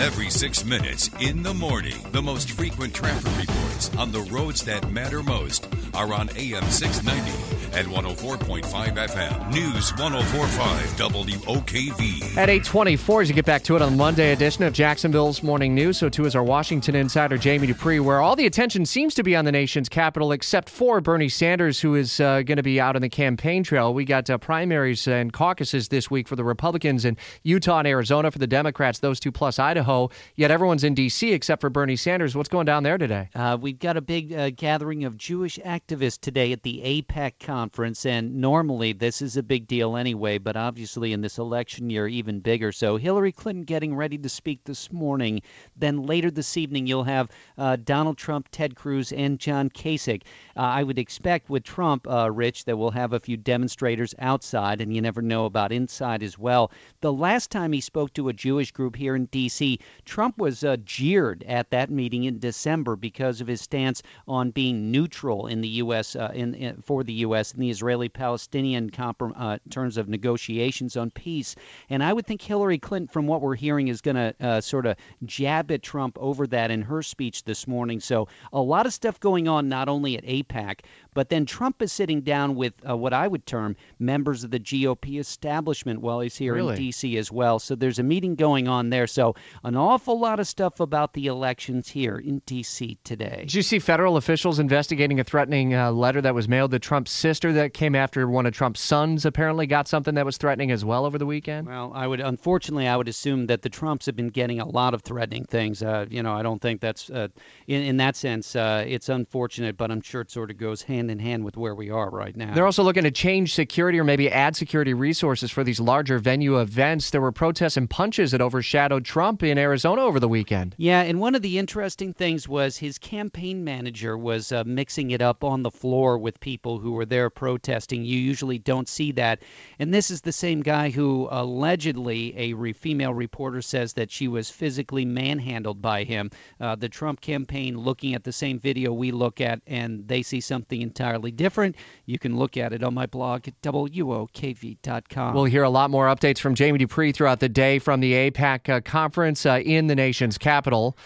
Every six minutes in the morning, the most frequent traffic reports on the roads that matter most are on AM 690 and 104.5 FM. News 1045 WOKV. At 824, as you get back to it on the Monday edition of Jacksonville's Morning News, so too is our Washington insider, Jamie Dupree, where all the attention seems to be on the nation's capital, except for Bernie Sanders, who is uh, going to be out on the campaign trail. We got uh, primaries and caucuses this week for the Republicans in Utah and Arizona for the Democrats, those two plus Idaho. Yet everyone's in D.C. except for Bernie Sanders. What's going down there today? Uh, we've got a big uh, gathering of Jewish activists today at the AIPAC conference, and normally this is a big deal anyway, but obviously in this election year, even bigger. So Hillary Clinton getting ready to speak this morning. Then later this evening, you'll have uh, Donald Trump, Ted Cruz, and John Kasich. Uh, I would expect with Trump, uh, Rich, that we'll have a few demonstrators outside, and you never know about inside as well. The last time he spoke to a Jewish group here in D.C., Trump was uh, jeered at that meeting in December because of his stance on being neutral in the U.S. Uh, in, in, for the U.S. in the Israeli-Palestinian comprom- uh, terms of negotiations on peace. And I would think Hillary Clinton, from what we're hearing, is going to uh, sort of jab at Trump over that in her speech this morning. So a lot of stuff going on, not only at AIPAC, but then Trump is sitting down with uh, what I would term members of the GOP establishment while he's here really? in D.C. as well. So there's a meeting going on there. So an awful lot of stuff about the elections here in D.C. today. Did you see federal officials investigating a threatening uh, letter that was mailed to Trump's sister that came after one of Trump's sons apparently got something that was threatening as well over the weekend? Well, I would unfortunately I would assume that the Trumps have been getting a lot of threatening things. Uh, you know, I don't think that's uh, in in that sense uh, it's unfortunate, but I'm sure it sort of goes hand in hand with where we are right now. They're also looking to change security or maybe add security resources for these larger venue events. There were protests and punches that overshadowed Trump in Arizona over the weekend. Yeah, and one of the interesting things was his campaign manager was uh, mixing it up on the floor with people who were there protesting. You usually don't see that. And this is the same guy who allegedly, a re- female reporter says that she was physically manhandled by him. Uh, the Trump campaign looking at the same video we look at, and they see something entirely different. You can look at it on my blog at WOKV.com. We'll hear a lot more updates from Jamie Dupree throughout the day from the AIPAC uh, conference uh, in the nation's capital.